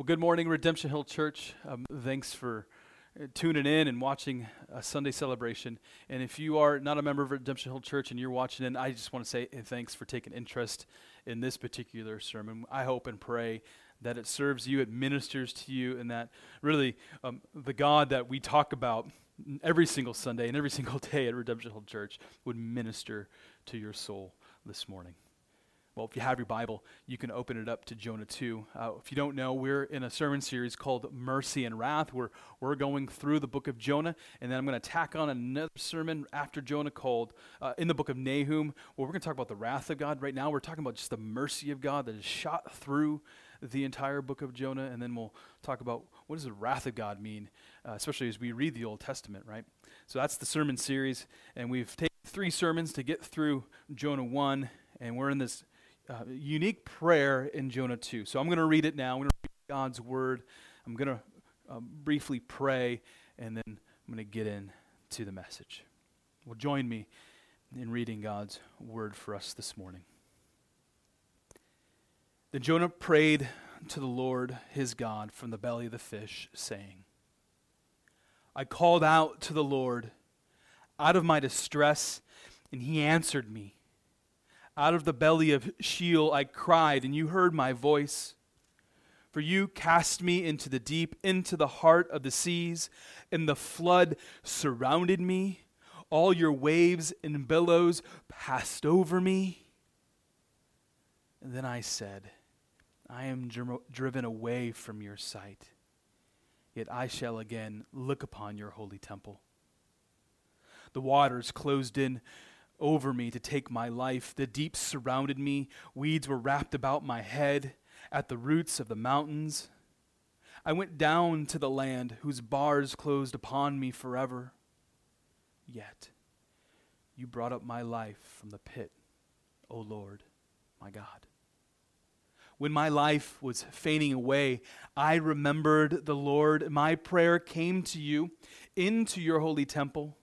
Well, good morning, Redemption Hill Church. Um, thanks for uh, tuning in and watching a Sunday celebration. And if you are not a member of Redemption Hill Church and you're watching in, I just want to say uh, thanks for taking interest in this particular sermon. I hope and pray that it serves you, it ministers to you, and that really um, the God that we talk about every single Sunday and every single day at Redemption Hill Church would minister to your soul this morning. Well, if you have your Bible, you can open it up to Jonah 2. Uh, if you don't know, we're in a sermon series called Mercy and Wrath, where we're going through the book of Jonah, and then I'm going to tack on another sermon after Jonah called uh, in the book of Nahum, where we're going to talk about the wrath of God. Right now, we're talking about just the mercy of God that is shot through the entire book of Jonah, and then we'll talk about what does the wrath of God mean, uh, especially as we read the Old Testament, right? So that's the sermon series, and we've taken three sermons to get through Jonah 1, and we're in this uh, unique prayer in Jonah 2. So I'm going to read it now. I'm going to read God's word. I'm going to um, briefly pray, and then I'm going to get into the message. Well, join me in reading God's word for us this morning. Then Jonah prayed to the Lord his God from the belly of the fish, saying, I called out to the Lord out of my distress, and he answered me. Out of the belly of Sheol I cried, and you heard my voice. For you cast me into the deep, into the heart of the seas, and the flood surrounded me. All your waves and billows passed over me. And then I said, I am dri- driven away from your sight, yet I shall again look upon your holy temple. The waters closed in over me to take my life. The deep surrounded me, weeds were wrapped about my head at the roots of the mountains. I went down to the land whose bars closed upon me forever. Yet you brought up my life from the pit, O Lord, my God. When my life was fading away, I remembered the Lord. My prayer came to you into your holy temple.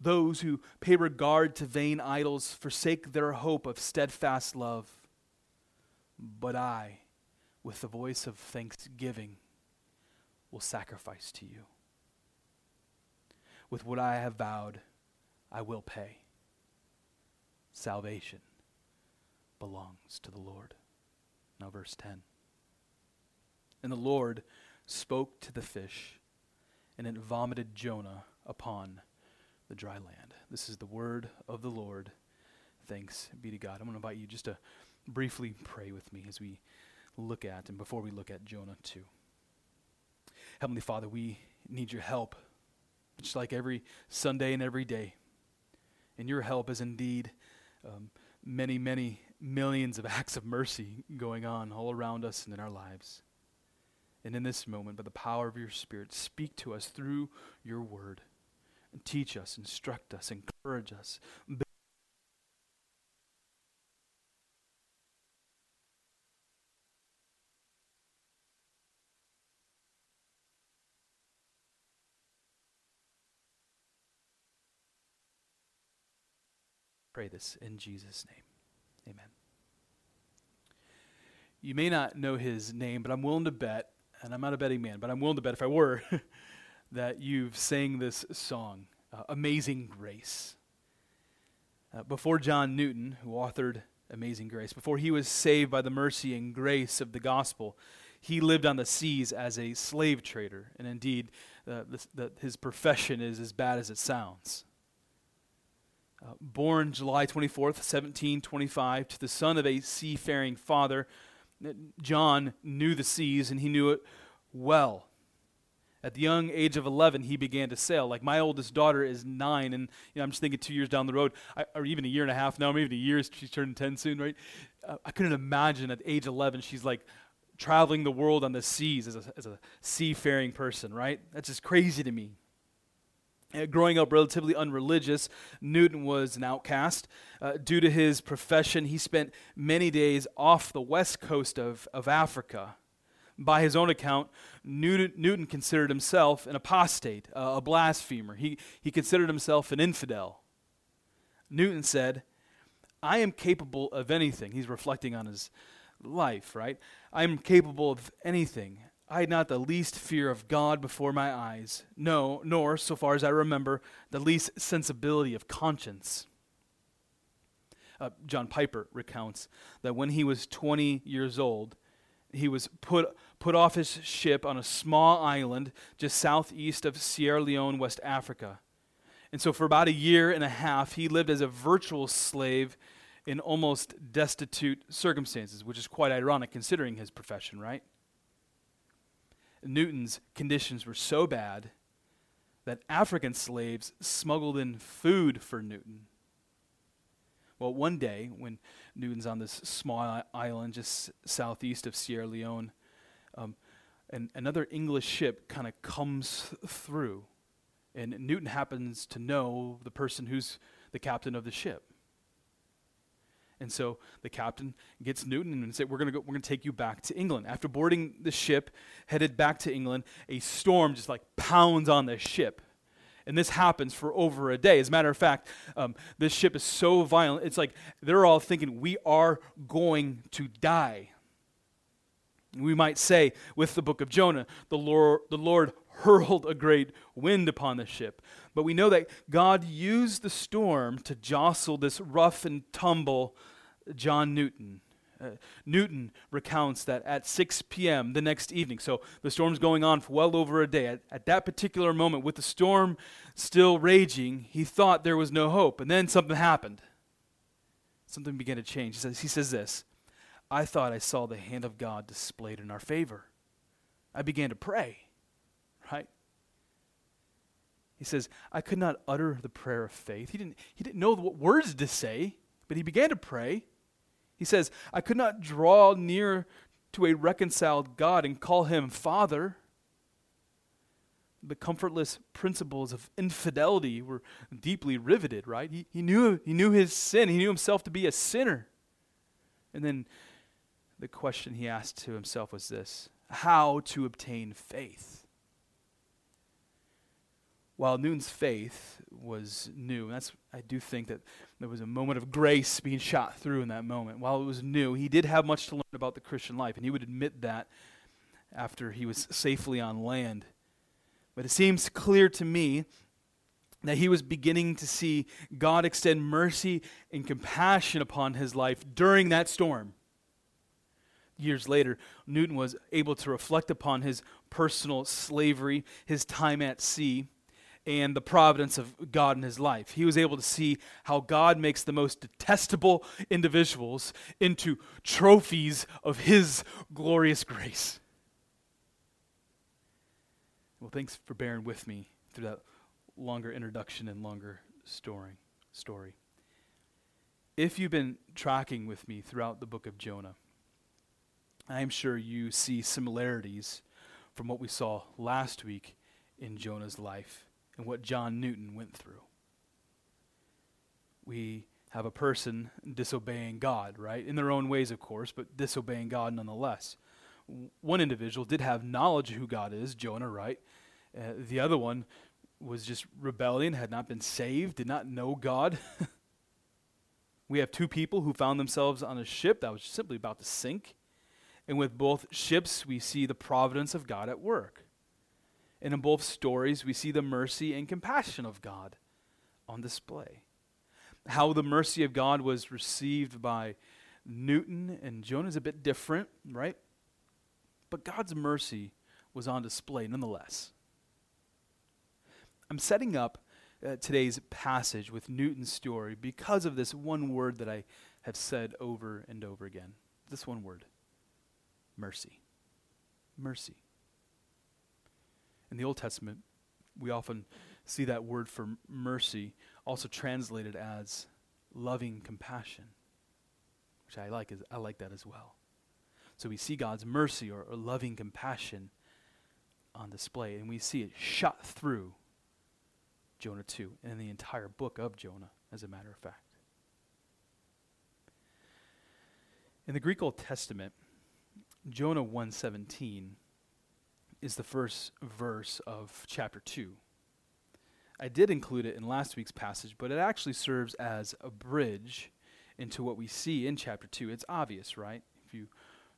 Those who pay regard to vain idols forsake their hope of steadfast love. But I, with the voice of thanksgiving, will sacrifice to you. With what I have vowed, I will pay. Salvation belongs to the Lord. Now, verse 10. And the Lord spoke to the fish, and it vomited Jonah upon the dry land. This is the word of the Lord. Thanks be to God. I'm going to invite you just to briefly pray with me as we look at and before we look at Jonah 2. Heavenly Father, we need your help, just like every Sunday and every day. And your help is indeed um, many, many millions of acts of mercy going on all around us and in our lives. And in this moment, by the power of your Spirit, speak to us through your word and teach us, instruct us, encourage us. Pray this in Jesus' name. Amen. You may not know his name, but I'm willing to bet, and I'm not a betting man, but I'm willing to bet if I were, that you've sang this song, uh, Amazing Grace. Uh, before John Newton, who authored Amazing Grace, before he was saved by the mercy and grace of the gospel, he lived on the seas as a slave trader. And indeed, uh, the, the, his profession is as bad as it sounds. Uh, born July 24th, 1725, to the son of a seafaring father, John knew the seas and he knew it well. At the young age of 11, he began to sail. Like my oldest daughter is nine, and you know, I'm just thinking two years down the road, I, or even a year and a half now, maybe a year, she's turning 10 soon, right? Uh, I couldn't imagine at age 11, she's like traveling the world on the seas as a, as a seafaring person, right? That's just crazy to me. Uh, growing up relatively unreligious, Newton was an outcast. Uh, due to his profession, he spent many days off the west coast of, of Africa. By his own account, Newton, considered himself an apostate, a blasphemer. He, he considered himself an infidel. Newton said, I am capable of anything. He's reflecting on his life, right? I'm capable of anything. I had not the least fear of God before my eyes, no, nor, so far as I remember, the least sensibility of conscience. Uh, John Piper recounts that when he was 20 years old, he was put, put off his ship on a small island just southeast of Sierra Leone, West Africa. And so, for about a year and a half, he lived as a virtual slave in almost destitute circumstances, which is quite ironic considering his profession, right? Newton's conditions were so bad that African slaves smuggled in food for Newton. Well, one day, when Newton's on this small island just southeast of Sierra Leone, um, and another English ship kind of comes through, and Newton happens to know the person who's the captain of the ship. And so the captain gets Newton and said, "We're going to go. We're going to take you back to England." After boarding the ship, headed back to England, a storm just like pounds on the ship, and this happens for over a day. As a matter of fact, um, this ship is so violent. It's like they're all thinking, "We are going to die." We might say with the book of Jonah, the Lord, the Lord hurled a great wind upon the ship. But we know that God used the storm to jostle this rough and tumble John Newton. Uh, Newton recounts that at 6 p.m. the next evening, so the storm's going on for well over a day, at, at that particular moment, with the storm still raging, he thought there was no hope. And then something happened. Something began to change. He says, he says this I thought I saw the hand of God displayed in our favor. I began to pray, right? He says, I could not utter the prayer of faith. He didn't, he didn't know what words to say, but he began to pray. He says, I could not draw near to a reconciled God and call him Father. The comfortless principles of infidelity were deeply riveted, right? He, he, knew, he knew his sin, he knew himself to be a sinner. And then the question he asked to himself was this how to obtain faith while Newton's faith was new, and that's I do think that there was a moment of grace being shot through in that moment. While it was new, he did have much to learn about the Christian life, and he would admit that after he was safely on land. But it seems clear to me that he was beginning to see God extend mercy and compassion upon his life during that storm. Years later, Newton was able to reflect upon his personal slavery, his time at sea and the providence of God in his life. He was able to see how God makes the most detestable individuals into trophies of his glorious grace. Well, thanks for bearing with me through that longer introduction and longer story. story. If you've been tracking with me throughout the book of Jonah, I'm sure you see similarities from what we saw last week in Jonah's life and what John Newton went through. We have a person disobeying God, right? In their own ways, of course, but disobeying God nonetheless. One individual did have knowledge of who God is, Jonah, right? Uh, the other one was just rebellion, had not been saved, did not know God. we have two people who found themselves on a ship that was simply about to sink. And with both ships, we see the providence of God at work. And in both stories, we see the mercy and compassion of God on display. How the mercy of God was received by Newton and Jonah is a bit different, right? But God's mercy was on display nonetheless. I'm setting up uh, today's passage with Newton's story because of this one word that I have said over and over again. This one word mercy. Mercy. In the Old Testament, we often see that word for mercy also translated as loving compassion, which I like. I like that as well. So we see God's mercy or, or loving compassion on display, and we see it shot through Jonah 2 and the entire book of Jonah, as a matter of fact. In the Greek Old Testament, Jonah 117 is the first verse of chapter 2. I did include it in last week's passage, but it actually serves as a bridge into what we see in chapter 2. It's obvious, right? If you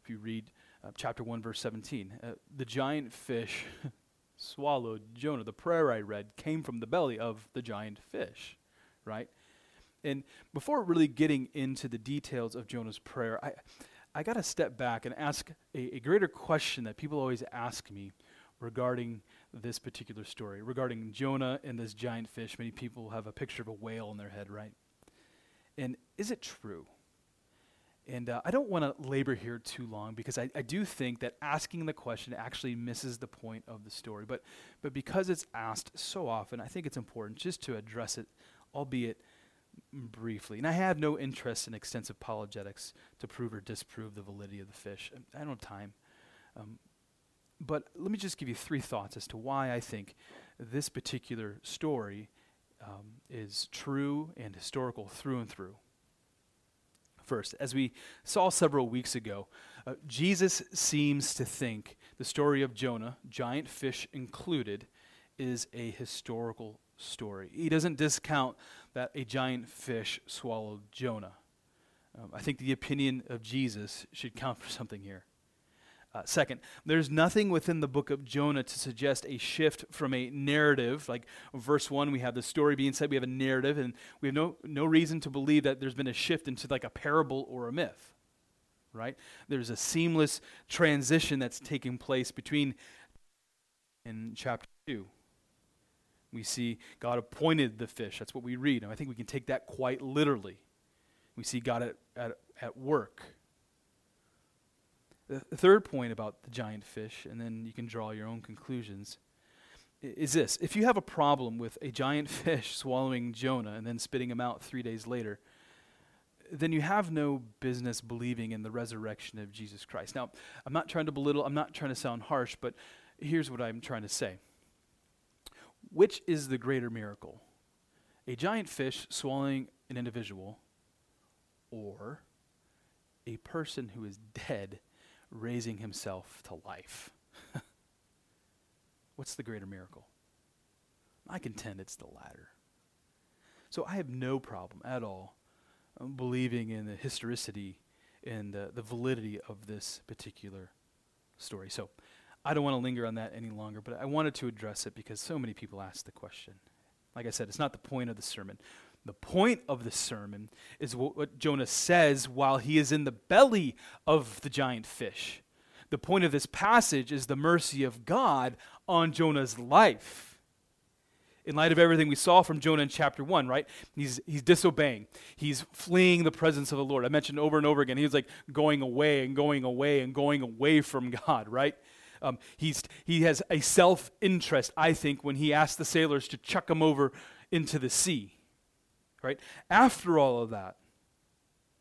If you read uh, chapter 1, verse 17, uh, the giant fish swallowed Jonah. The prayer I read came from the belly of the giant fish, right? And before really getting into the details of Jonah's prayer, I, I got to step back and ask a, a greater question that people always ask me regarding this particular story, regarding Jonah and this giant fish. Many people have a picture of a whale in their head, right? And is it true? And uh, I don't want to labor here too long because I, I do think that asking the question actually misses the point of the story. But, but because it's asked so often, I think it's important just to address it, albeit briefly. And I have no interest in extensive apologetics to prove or disprove the validity of the fish. I don't have time. Um, but let me just give you three thoughts as to why I think this particular story um, is true and historical through and through. First, as we saw several weeks ago, uh, Jesus seems to think the story of Jonah, giant fish included, is a historical story. He doesn't discount that a giant fish swallowed Jonah. Um, I think the opinion of Jesus should count for something here. Uh, second, there's nothing within the book of Jonah to suggest a shift from a narrative. Like verse 1, we have the story being said, we have a narrative, and we have no, no reason to believe that there's been a shift into like a parable or a myth. Right? There's a seamless transition that's taking place between in chapter 2. We see God appointed the fish. That's what we read. And I think we can take that quite literally. We see God at, at, at work the third point about the giant fish, and then you can draw your own conclusions, is this. If you have a problem with a giant fish swallowing Jonah and then spitting him out three days later, then you have no business believing in the resurrection of Jesus Christ. Now, I'm not trying to belittle, I'm not trying to sound harsh, but here's what I'm trying to say. Which is the greater miracle? A giant fish swallowing an individual, or a person who is dead raising himself to life. What's the greater miracle? I contend it's the latter. So I have no problem at all um, believing in the historicity and the, the validity of this particular story. So I don't want to linger on that any longer, but I wanted to address it because so many people ask the question. Like I said, it's not the point of the sermon. The point of the sermon is what, what, Jonah says while he is in the belly of the giant fish. The point of this passage is the mercy of God on Jonah's life. In light of everything we saw from Jonah in chapter 1, right? He's, he's disobeying. He's fleeing the presence of the Lord. I mentioned over and over again, he was like going away and going away and going away from God, right? Um, he's, he has a self interest, I think, when he asked the sailors to chuck him over into the sea right? After all of that,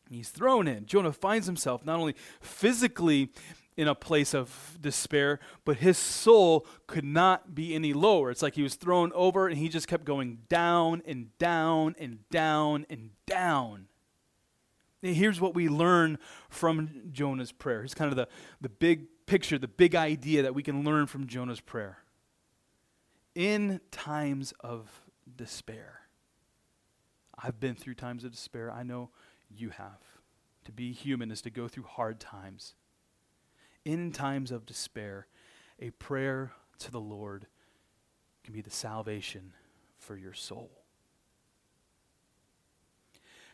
he's thrown in. Jonah finds himself not only physically in a place of despair, but his soul could not be any lower. It's like he was thrown over and he just kept going down and down and down and down. here's what we learn from Jonah's prayer. Here's kind of the, the big picture, the big idea that we can learn from Jonah's prayer. In times of despair, I've been through times of despair. I know you have. To be human is to go through hard times. In times of despair, a prayer to the Lord can be the salvation for your soul.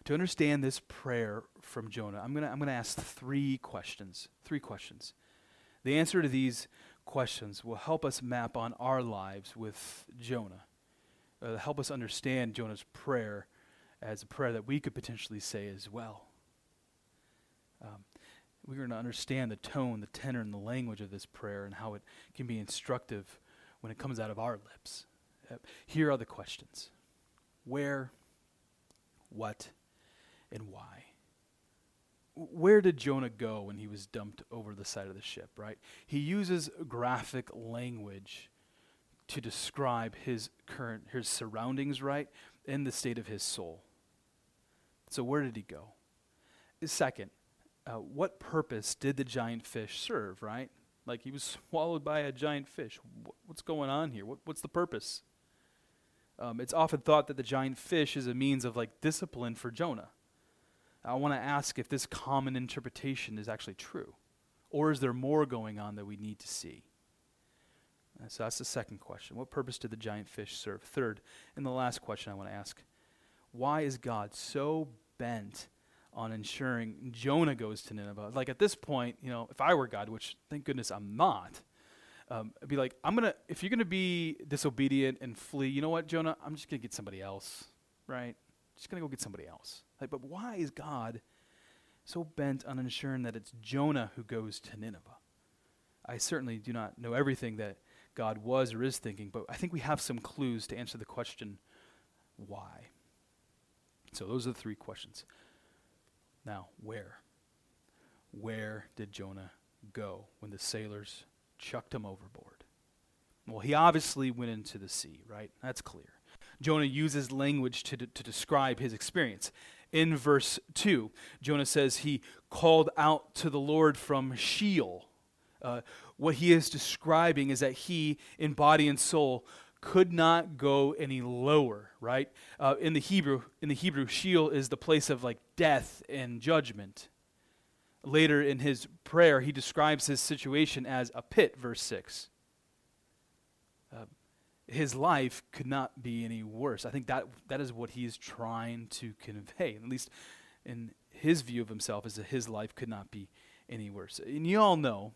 To understand this prayer from Jonah, I'm going to I'm going to ask three questions. Three questions. The answer to these questions will help us map on our lives with Jonah, uh, help us understand Jonah's prayer as a prayer that we could potentially say as well. Um, we're going to understand the tone, the tenor, and the language of this prayer and how it can be instructive when it comes out of our lips. Uh, here are the questions Where, what, and why? Where did Jonah go when he was dumped over the side of the ship, right? He uses graphic language to describe his current his surroundings, right? And the state of his soul. So, where did he go? Second, uh, what purpose did the giant fish serve, right? Like he was swallowed by a giant fish. what's going on here? What, what's the purpose? Um, it's often thought that the giant fish is a means of like discipline for Jonah. I want to ask if this common interpretation is actually true. Or is there more going on that we need to see? Uh, so that's the second question. What purpose did the giant fish serve? Third, and the last question I want to ask why is God so bent on ensuring Jonah goes to Nineveh? Like at this point, you know, if I were God, which thank goodness I'm not, um, I'd be like, I'm going to, if you're going to be disobedient and flee, you know what, Jonah? I'm just going to get somebody else, right? Just going to go get somebody else. Like, but why is God so bent on ensuring that it's Jonah who goes to Nineveh? I certainly do not know everything that God was or is thinking, but I think we have some clues to answer the question why. So those are the three questions. Now, where? Where did Jonah go when the sailors chucked him overboard? Well, he obviously went into the sea, right? That's clear. Jonah uses language to, to describe his experience. In verse 2, Jonah says he called out to the Lord from Sheol, uh, what he is describing is that he, in body and soul, could not go any lower right? Uh, in the hebrew in the hebrew sheol is the place of like death and judgment. Later in his prayer he describes his situation as a pit verse 6 uh, his life could not be any worse i think that that is what he is trying to convey at least in his view of himself is that his life could not be any worse and you all know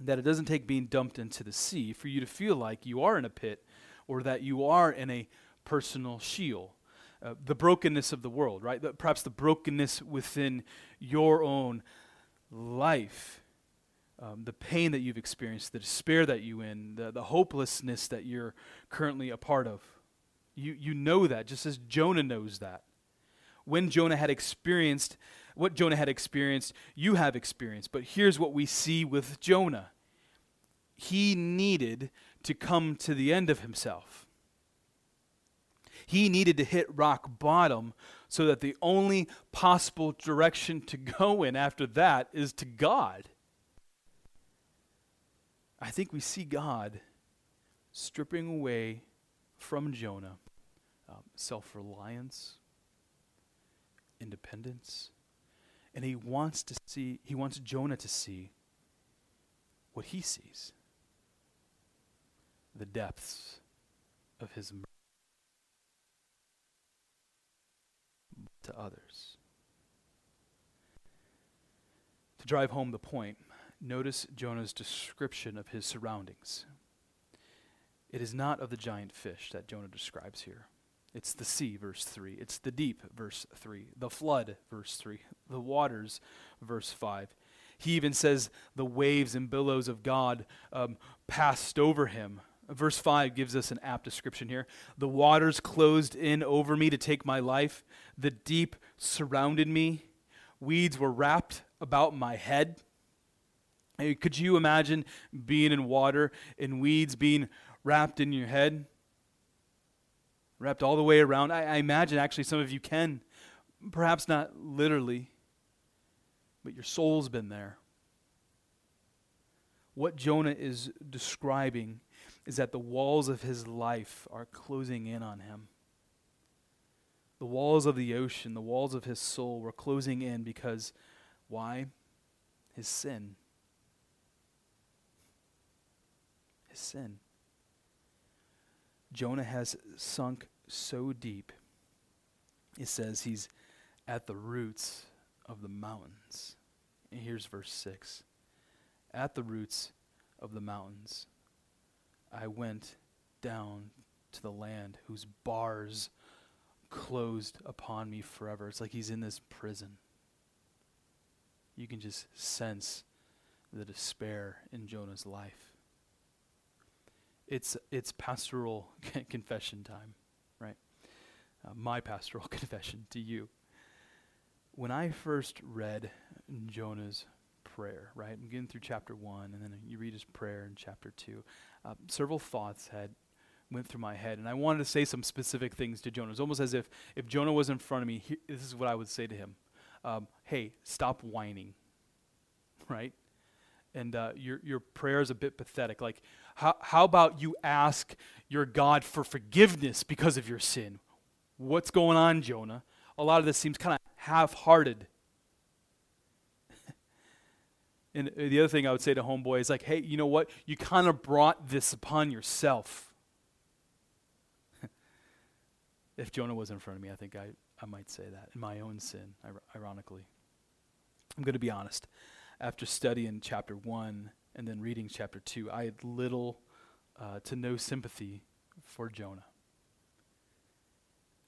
that it doesn't take being dumped into the sea for you to feel like you are in a pit or that you are in a personal Sheol. Uh, the brokenness of the world, right? The, perhaps the brokenness within your own life, um, the pain that you've experienced, the despair that you in, the, the hopelessness that you're currently a part of. You, you know that, just as Jonah knows that. When Jonah had experienced what Jonah had experienced, you have experienced. But here's what we see with Jonah he needed to come to the end of himself. He needed to hit rock bottom so that the only possible direction to go in after that is to God. I think we see God stripping away from Jonah um, self reliance, independence, and he wants to see, he wants Jonah to see what he sees the depths of his mercy to others. To drive home the point, notice Jonah's description of his surroundings. It is not of the giant fish that Jonah describes here. It's the sea, verse 3. It's the deep, verse 3. The flood, verse 3. The waters, verse 5. He even says the waves and billows of God um, passed over him. Verse 5 gives us an apt description here. The waters closed in over me to take my life. The deep surrounded me. Weeds were wrapped about my head. Could you imagine being in water and weeds being wrapped in your head? wrapped all the way around. I, I, imagine actually some of you can, perhaps not literally, but your soul's been there. What Jonah is describing is that the walls of his life are closing in on him. The walls of the ocean, the walls of his soul were closing in because why? His sin. His sin. Jonah has sunk so deep, it says he's at the roots of the mountains. And here's verse 6 At the roots of the mountains, I went down to the land whose bars closed upon me forever. It's like he's in this prison. You can just sense the despair in Jonah's life it's it's pastoral confession time, right? Uh, my pastoral confession to you. When I first read Jonah's prayer, right, I'm getting through chapter one, and then you read his prayer in chapter two. Uh, several thoughts had went through my head, and I wanted to say some specific things to Jonah. It's almost as if if Jonah was in front of me, he, this is what I would say to him: um, "Hey, stop whining." Right, and uh, your your prayer is a bit pathetic. Like, how how about you ask your God for forgiveness because of your sin? What's going on, Jonah? A lot of this seems kind of half-hearted. And the other thing I would say to Homeboy is like, hey, you know what? You kind of brought this upon yourself. if Jonah was in front of me, I think I, I might say that in my own sin, ironically. I'm going to be honest. After studying chapter 1 and then reading chapter 2, I had little uh, to no sympathy for Jonah.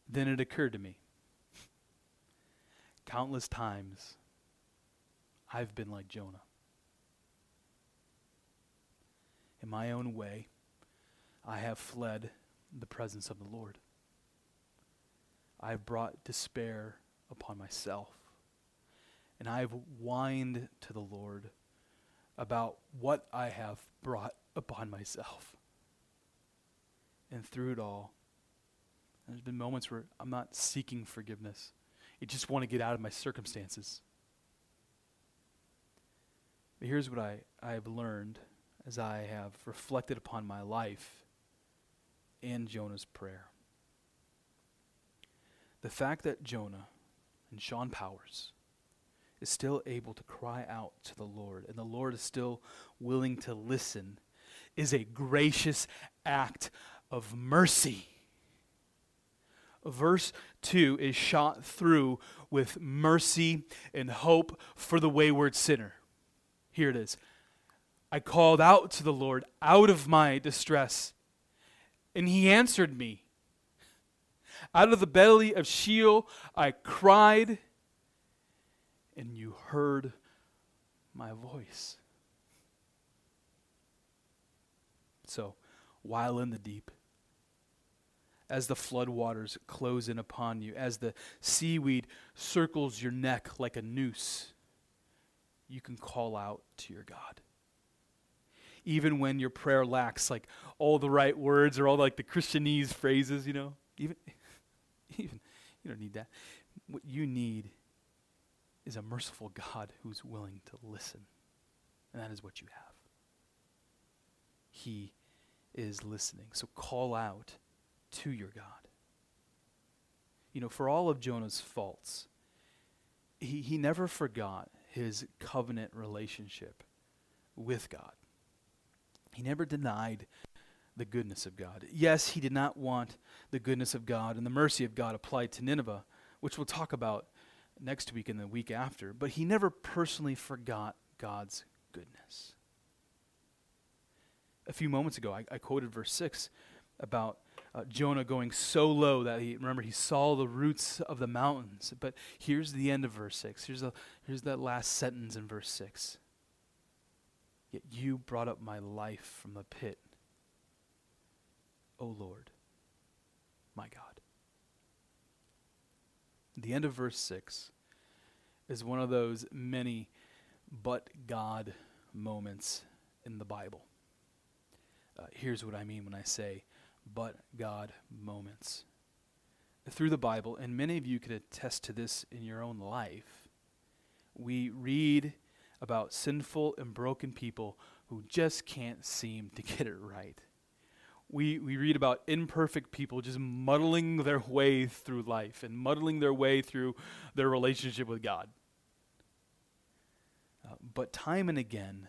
Then it occurred to me countless times I've been like Jonah. In my own way, I have fled the presence of the Lord. I have brought despair upon myself. And I have whined to the Lord about what I have brought upon myself. And through it all, there's been moments where I'm not seeking forgiveness. I just want to get out of my circumstances. But here's what I, I have learned as I have reflected upon my life and Jonah's prayer. The fact that Jonah and Sean Powers is still able to cry out to the Lord and the Lord is still willing to listen is a gracious act of mercy. Verse 2 is shot through with mercy and hope for the wayward sinner. Here it is. I called out to the Lord out of my distress, and he answered me. Out of the belly of Sheol I cried, and you heard my voice. So, while in the deep, as the floodwaters close in upon you, as the seaweed circles your neck like a noose, you can call out to your God. Even when your prayer lacks like all the right words or all like the Christianese phrases, you know, even, even you don't need that. What you need is a merciful God who's willing to listen. And that is what you have. He is listening. So call out to your God. You know, for all of Jonah's faults, he, he never forgot his covenant relationship with God. He never denied the goodness of God. Yes, he did not want the goodness of God and the mercy of God applied to Nineveh, which we'll talk about next week and the week after, but he never personally forgot God's goodness. A few moments ago, I, I quoted verse 6 about uh, Jonah going so low that he, remember, he saw the roots of the mountains. But here's the end of verse 6. Here's, the, here's that last sentence in verse 6. Yet you brought up my life from the pit, O Lord, my God. The end of verse 6 is one of those many but God moments in the Bible. Uh, here's what I mean when I say but God moments. Through the Bible, and many of you could attest to this in your own life, we read about sinful and broken people who just can't seem to get it right. We, we read about imperfect people just muddling their way through life and muddling their way through their relationship with God. Uh, but time and again,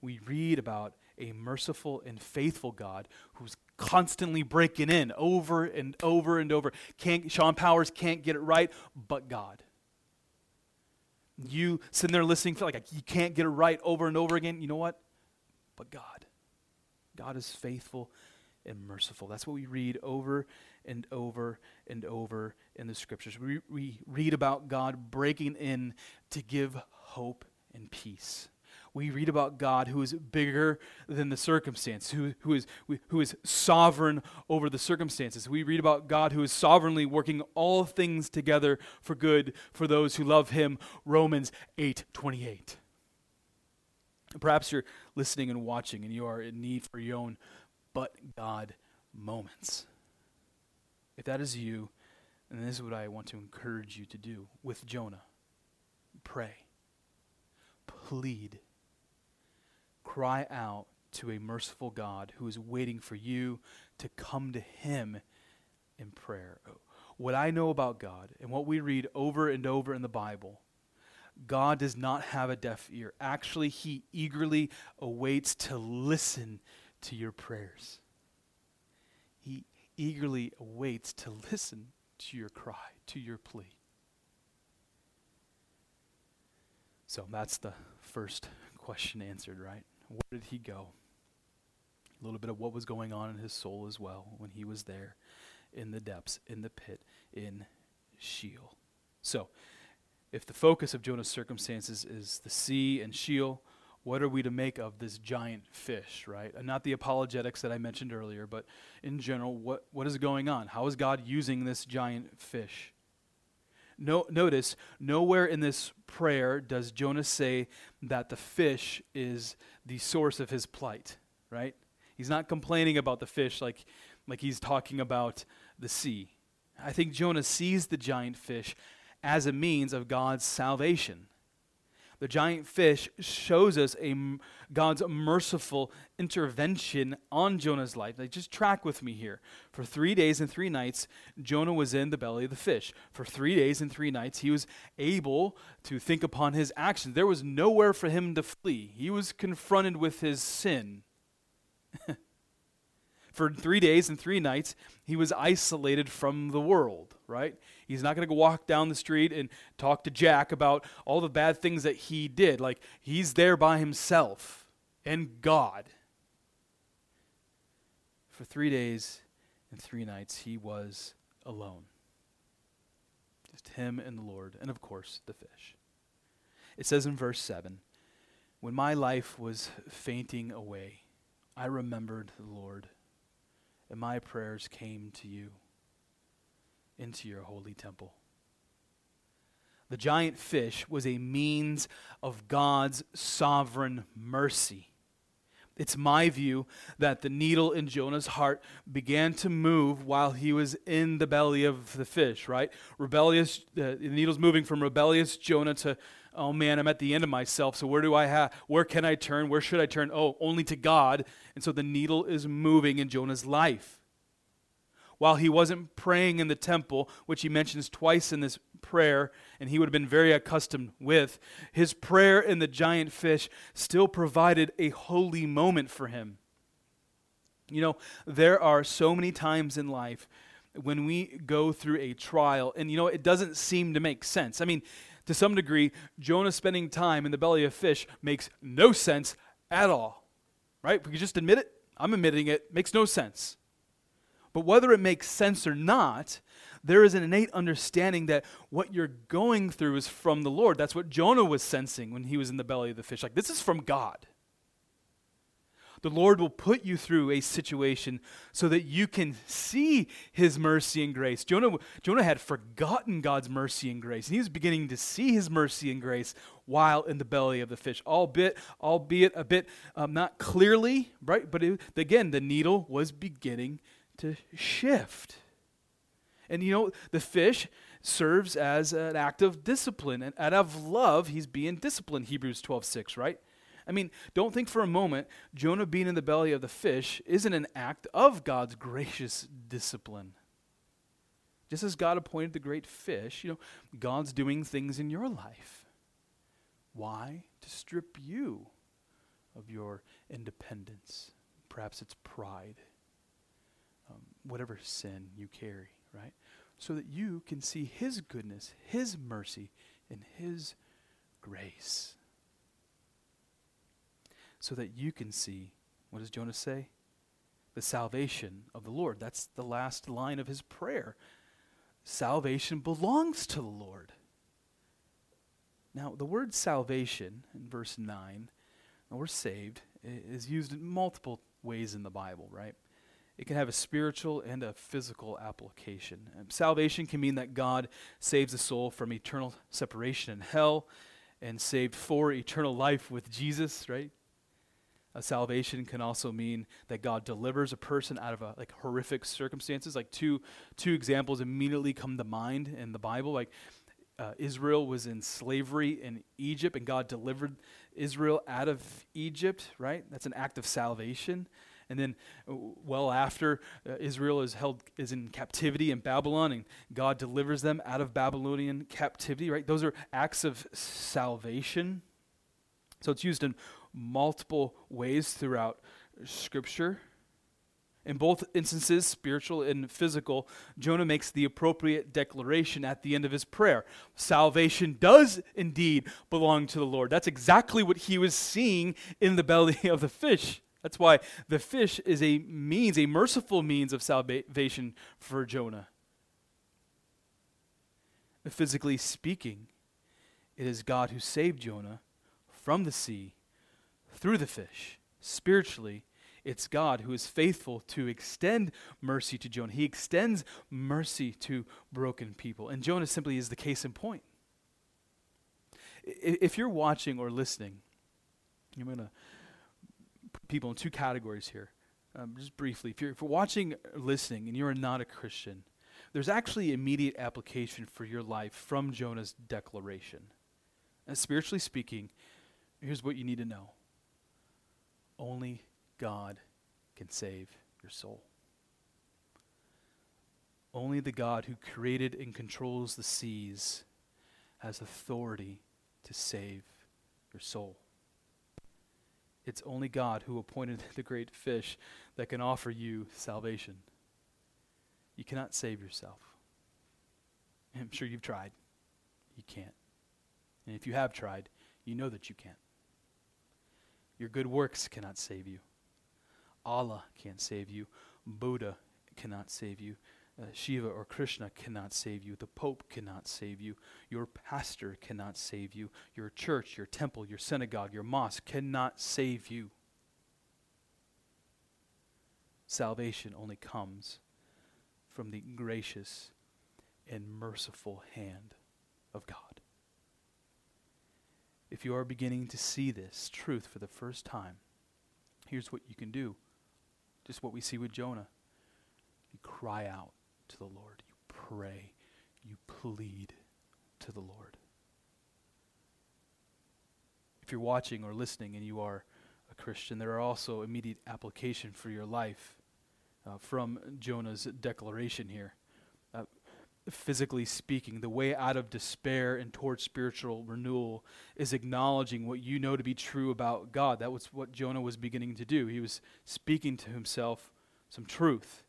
we read about a merciful and faithful God who's constantly breaking in over and over and over. Can't, Sean Powers can't get it right, but God. You sitting there listening, feel like you can't get it right over and over again. You know what? But God. God is faithful and merciful. That's what we read over and over and over in the scriptures. We, we read about God breaking in to give hope and peace we read about God who is bigger than the circumstance, who, who, is, who is sovereign over the circumstances. We read about God who is sovereignly working all things together for good for those who love him. Romans 8 28. Perhaps you're listening and watching and you are in need for your own but God moments. If that is you, then this is what I want to encourage you to do with Jonah pray, plead cry out to a merciful God who is waiting for you to come to him in prayer. What I know about God and what we read over and over in the Bible, God does not have a deaf ear. Actually, He eagerly awaits to listen to your prayers. He eagerly awaits to listen to your cry, to your plea. So that's the first question answered, right? Where did he go? A little bit of what was going on in his soul as well when he was there in the depths, in the pit, in Sheol. So, if the focus of Jonah's circumstances is the sea and Sheol, what are we to make of this giant fish, right? And not the apologetics that I mentioned earlier, but in general, what, what is going on? How is God using this giant fish? No, notice, nowhere in this prayer does Jonah say that the fish is the source of his plight, right? He's not complaining about the fish like, like he's talking about the sea. I think Jonah sees the giant fish as a means of God's salvation. The giant fish shows us a God's merciful intervention on Jonah's life. Like, just track with me here. For three days and three nights, Jonah was in the belly of the fish. For three days and three nights, he was able to think upon his actions. There was nowhere for him to flee. He was confronted with his sin. for three days and three nights, he was isolated from the world, right? He's not going to go walk down the street and talk to Jack about all the bad things that he did. Like, he's there by himself and God. For three days and three nights, he was alone. Just him and the Lord, and of course, the fish. It says in verse 7 When my life was fainting away, I remembered the Lord and my prayers came to you into your holy temple. The giant fish was a means of God's sovereign mercy. It's my view that the needle in Jonah's heart began to move while he was in the belly of the fish, right? Rebellious, uh, the needle's moving from rebellious Jonah to, oh man, I'm at the end of myself, so where do I have, where can I turn? Where should I turn? Oh, only to God. And so the needle is moving in Jonah's life. While he wasn't praying in the temple, which he mentions twice in this prayer, and he would have been very accustomed with, his prayer in the giant fish still provided a holy moment for him. You know, there are so many times in life when we go through a trial, and you know, it doesn't seem to make sense. I mean, to some degree, Jonah spending time in the belly of fish makes no sense at all. Right? We can just admit it. I'm admitting it. Makes no sense. But whether it makes sense or not, there is an innate understanding that what you're going through is from the Lord. That's what Jonah was sensing when he was in the belly of the fish. Like, this is from God. The Lord will put you through a situation so that you can see his mercy and grace. Jonah, Jonah had forgotten God's mercy and grace, and he was beginning to see his mercy and grace while in the belly of the fish, albeit, albeit a bit um, not clearly, right? But it, again, the needle was beginning to shift. And you know, the fish serves as an act of discipline. And out of love, he's being disciplined, Hebrews 12 6, right? I mean, don't think for a moment Jonah being in the belly of the fish isn't an act of God's gracious discipline. Just as God appointed the great fish, you know, God's doing things in your life. Why? To strip you of your independence. Perhaps it's pride um, whatever sin you carry, right? So that you can see His goodness, His mercy, and His grace. So that you can see, what does Jonah say? The salvation of the Lord. That's the last line of his prayer. Salvation belongs to the Lord. Now, the word salvation in verse 9, or saved, is used in multiple ways in the Bible, right? It can have a spiritual and a physical application. And salvation can mean that God saves a soul from eternal separation in hell and saved for eternal life with Jesus, right? Salvation can also mean that God delivers a person out of a, like horrific circumstances. Like two two examples immediately come to mind in the Bible. Like uh, Israel was in slavery in Egypt, and God delivered Israel out of Egypt. Right? That's an act of salvation. And then, well after uh, Israel is held is in captivity in Babylon, and God delivers them out of Babylonian captivity. Right? Those are acts of salvation. So it's used in multiple ways throughout Scripture. In both instances, spiritual and physical, Jonah makes the appropriate declaration at the end of his prayer. Salvation does indeed belong to the Lord. That's exactly what he was seeing in the belly of the fish. That's why the fish is a means, a merciful means of salvation for Jonah. Physically speaking, it is God who saved Jonah from the sea through the fish. Spiritually, it's God who is faithful to extend mercy to Jonah. He extends mercy to broken people. And Jonah simply is the case in point. If you're watching or listening, I'm going to put people in two categories here. Um, just briefly, if you're, if you're watching or listening and you're not a Christian, there's actually immediate application for your life from Jonah's declaration. And spiritually speaking, here's what you need to know only God can save your soul. Only the God who created and controls the seas has authority to save your soul. It's only God who appointed the great fish that can offer you salvation. You cannot save yourself. I'm sure you've tried. You can't. And if you have tried, you know that you can't. Your good works cannot save you. Allah can't save you. Buddha cannot save you. Uh, Shiva or Krishna cannot save you. The Pope cannot save you. Your pastor cannot save you. Your church, your temple, your synagogue, your mosque cannot save you. Salvation only comes from the gracious and merciful hand of God. If you are beginning to see this truth for the first time, here's what you can do. Just what we see with Jonah. You cry out to the Lord, you pray, you plead to the Lord. If you're watching or listening and you are a Christian, there are also immediate application for your life uh, from Jonah's declaration here physically speaking, the way out of despair and towards spiritual renewal is acknowledging what you know to be true about God. That was what Jonah was beginning to do. He was speaking to himself some truth.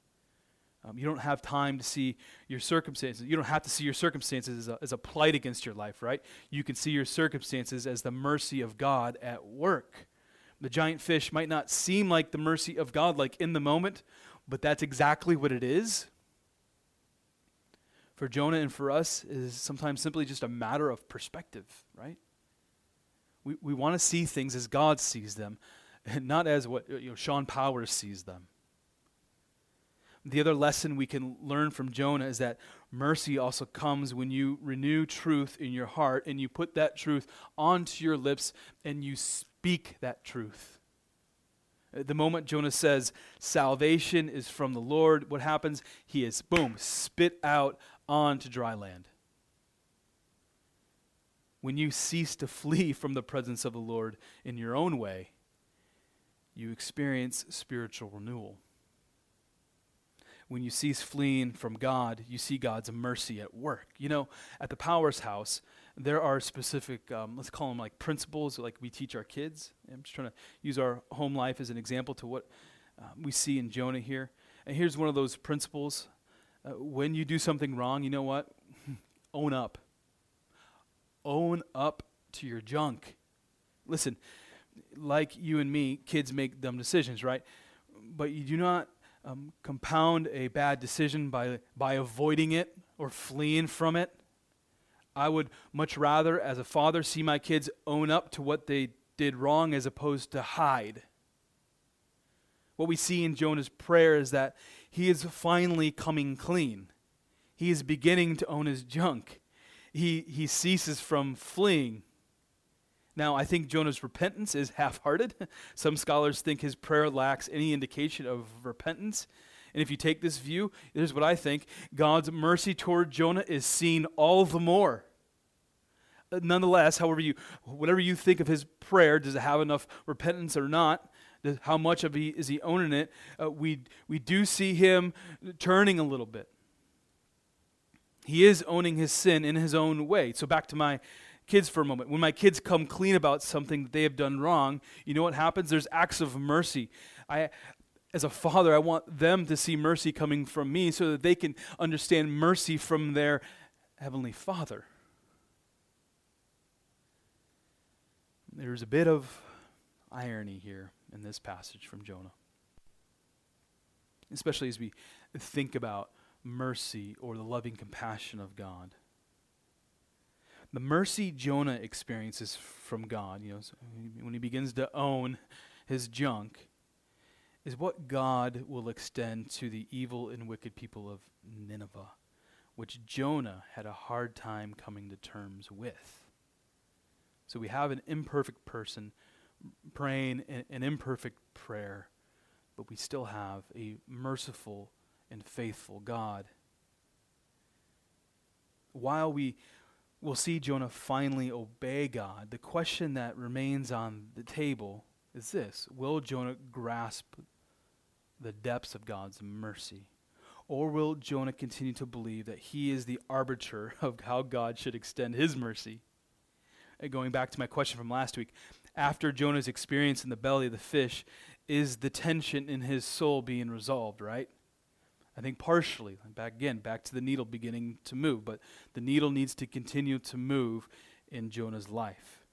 Um, you don't have time to see your circumstances. You don't have to see your circumstances as a, as a plight against your life, right? You can see your circumstances as the mercy of God at work. The giant fish might not seem like the mercy of God, like in the moment, but that's exactly what it is for Jonah and for us is sometimes simply just a matter of perspective, right? We, we want to see things as God sees them, and not as what you know, Sean Powers sees them. The other lesson we can learn from Jonah is that mercy also comes when you renew truth in your heart and you put that truth onto your lips and you speak that truth. The moment Jonah says, Salvation is from the Lord, what happens? He is, boom, spit out on to dry land. When you cease to flee from the presence of the Lord in your own way, you experience spiritual renewal. When you cease fleeing from God, you see God's mercy at work. You know, at the Powers House, there are specific, um, let's call them like principles, like we teach our kids. I'm just trying to use our home life as an example to what uh, we see in Jonah here. And here's one of those principles uh, when you do something wrong, you know what? Own up. Own up to your junk. Listen, like you and me, kids make dumb decisions, right? But you do not um, compound a bad decision by, by avoiding it or fleeing from it. I would much rather, as a father, see my kids own up to what they did wrong as opposed to hide. What we see in Jonah's prayer is that he is finally coming clean. He is beginning to own his junk. He, he ceases from fleeing. Now, I think Jonah's repentance is half hearted. Some scholars think his prayer lacks any indication of repentance. And if you take this view, here's what I think God's mercy toward Jonah is seen all the more. Nonetheless, however you, whatever you think of his prayer, does it have enough repentance or not? How much of he is he owning it? Uh, we we do see him turning a little bit. He is owning his sin in his own way. So back to my kids for a moment. When my kids come clean about something that they have done wrong, you know what happens? There's acts of mercy. I as a father, I want them to see mercy coming from me so that they can understand mercy from their heavenly Father. There's a bit of irony here in this passage from Jonah, especially as we think about mercy or the loving compassion of God. The mercy Jonah experiences from God, you know, when he begins to own his junk, is what God will extend to the evil and wicked people of Nineveh, which Jonah had a hard time coming to terms with. So we have an imperfect person praying an, an imperfect prayer, but we still have a merciful and faithful God. While we will see Jonah finally obey God, the question that remains on the table is this Will Jonah grasp the depths of God's mercy? Or will Jonah continue to believe that he is the arbiter of how God should extend his mercy? And going back to my question from last week, after Jonah's experience in the belly of the fish, is the tension in his soul being resolved, right? I think partially. Back again, back to the needle beginning to move, but the needle needs to continue to move in Jonah's life.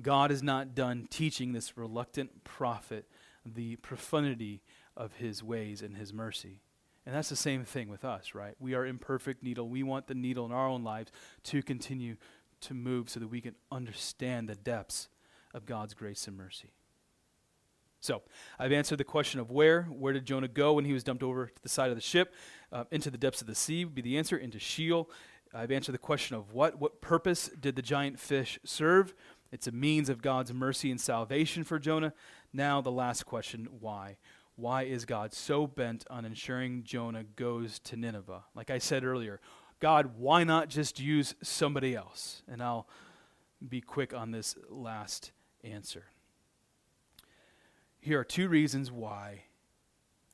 God is not done teaching this reluctant prophet the profundity of his ways and his mercy. And that's the same thing with us, right? We are imperfect needle. We want the needle in our own lives to continue to move so that we can understand the depths of God's grace and mercy. So, I've answered the question of where. Where did Jonah go when he was dumped over to the side of the ship? Uh, into the depths of the sea would be the answer. Into Sheol. I've answered the question of what. What purpose did the giant fish serve? It's a means of God's mercy and salvation for Jonah. Now, the last question why? Why is God so bent on ensuring Jonah goes to Nineveh? Like I said earlier, God, why not just use somebody else? And I'll be quick on this last answer. Here are two reasons why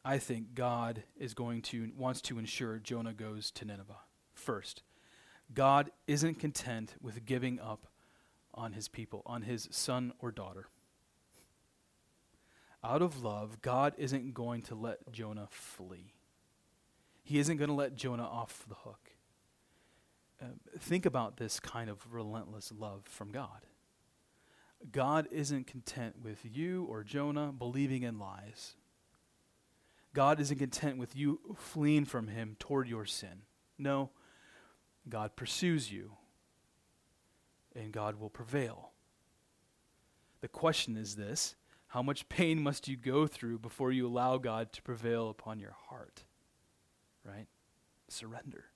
I think God is going to wants to ensure Jonah goes to Nineveh. First, God isn't content with giving up on his people, on his son or daughter. Out of love, God isn't going to let Jonah flee. He isn't going to let Jonah off the hook. Uh, think about this kind of relentless love from God. God isn't content with you or Jonah believing in lies. God isn't content with you fleeing from him toward your sin. No, God pursues you, and God will prevail. The question is this how much pain must you go through before you allow God to prevail upon your heart? Right? Surrender.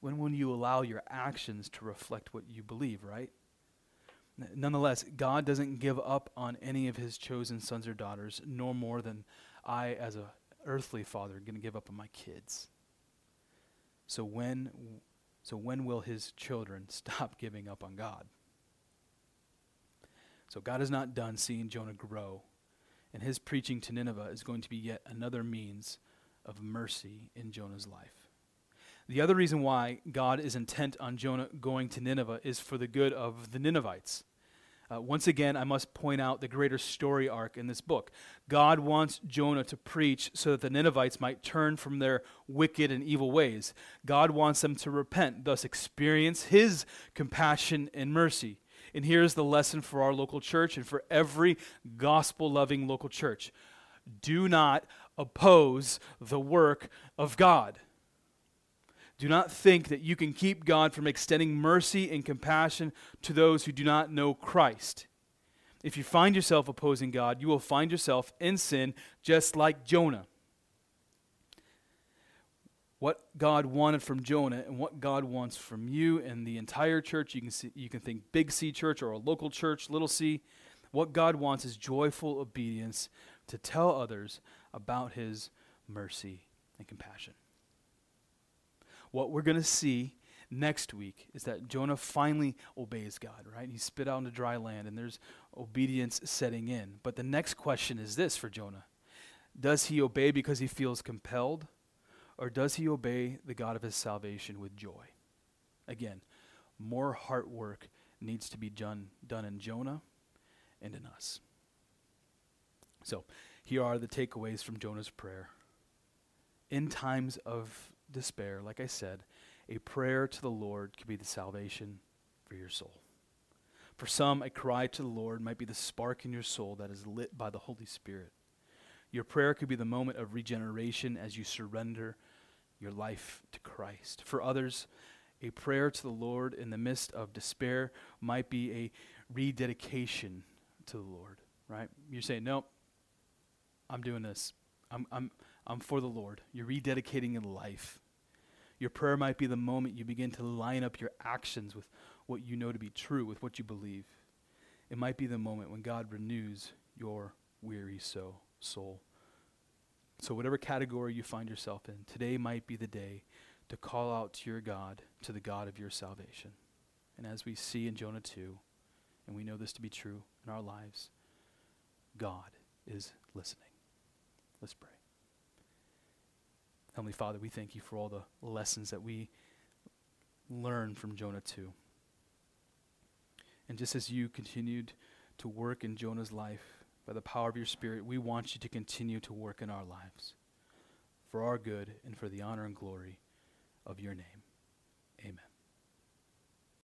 When will you allow your actions to reflect what you believe, right? Nonetheless, God doesn't give up on any of his chosen sons or daughters, nor more than I, as an earthly father, going to give up on my kids. So when, so when will his children stop giving up on God? So God is not done seeing Jonah grow, and his preaching to Nineveh is going to be yet another means of mercy in Jonah's life. The other reason why God is intent on Jonah going to Nineveh is for the good of the Ninevites. Uh, once again, I must point out the greater story arc in this book. God wants Jonah to preach so that the Ninevites might turn from their wicked and evil ways. God wants them to repent, thus experience his compassion and mercy. And here's the lesson for our local church and for every gospel loving local church do not oppose the work of God. Do not think that you can keep God from extending mercy and compassion to those who do not know Christ. If you find yourself opposing God, you will find yourself in sin just like Jonah. What God wanted from Jonah and what God wants from you and the entire church, you can, see, you can think big C church or a local church, little c. What God wants is joyful obedience to tell others about his mercy and compassion what we're going to see next week is that Jonah finally obeys God, right? He spit out into dry land and there's obedience setting in. But the next question is this for Jonah Does he obey because he feels compelled, or does he obey the God of his salvation with joy? Again, more heart work needs to be done, done in Jonah and in us. So, here are the takeaways from Jonah's prayer. In times of despair, like I said, a prayer to the Lord could be the salvation for your soul. For some, a cry to the Lord might be the spark in your soul that is lit by the Holy Spirit. Your prayer could be the moment of regeneration as you surrender your life to Christ. For others, a prayer to the Lord in the midst of despair might be a rededication to the Lord, right? You're saying, No, I'm doing this. I'm, I'm, I'm for the Lord. You're rededicating your life. Your prayer might be the moment you begin to line up your actions with what you know to be true, with what you believe. It might be the moment when God renews your weary so, soul. So, whatever category you find yourself in, today might be the day to call out to your God, to the God of your salvation. And as we see in Jonah 2, and we know this to be true in our lives, God is listening. Let's pray. Heavenly Father, we thank you for all the lessons that we learn from Jonah 2. And just as you continued to work in Jonah's life by the power of your Spirit, we want you to continue to work in our lives for our good and for the honor and glory of your name. Amen.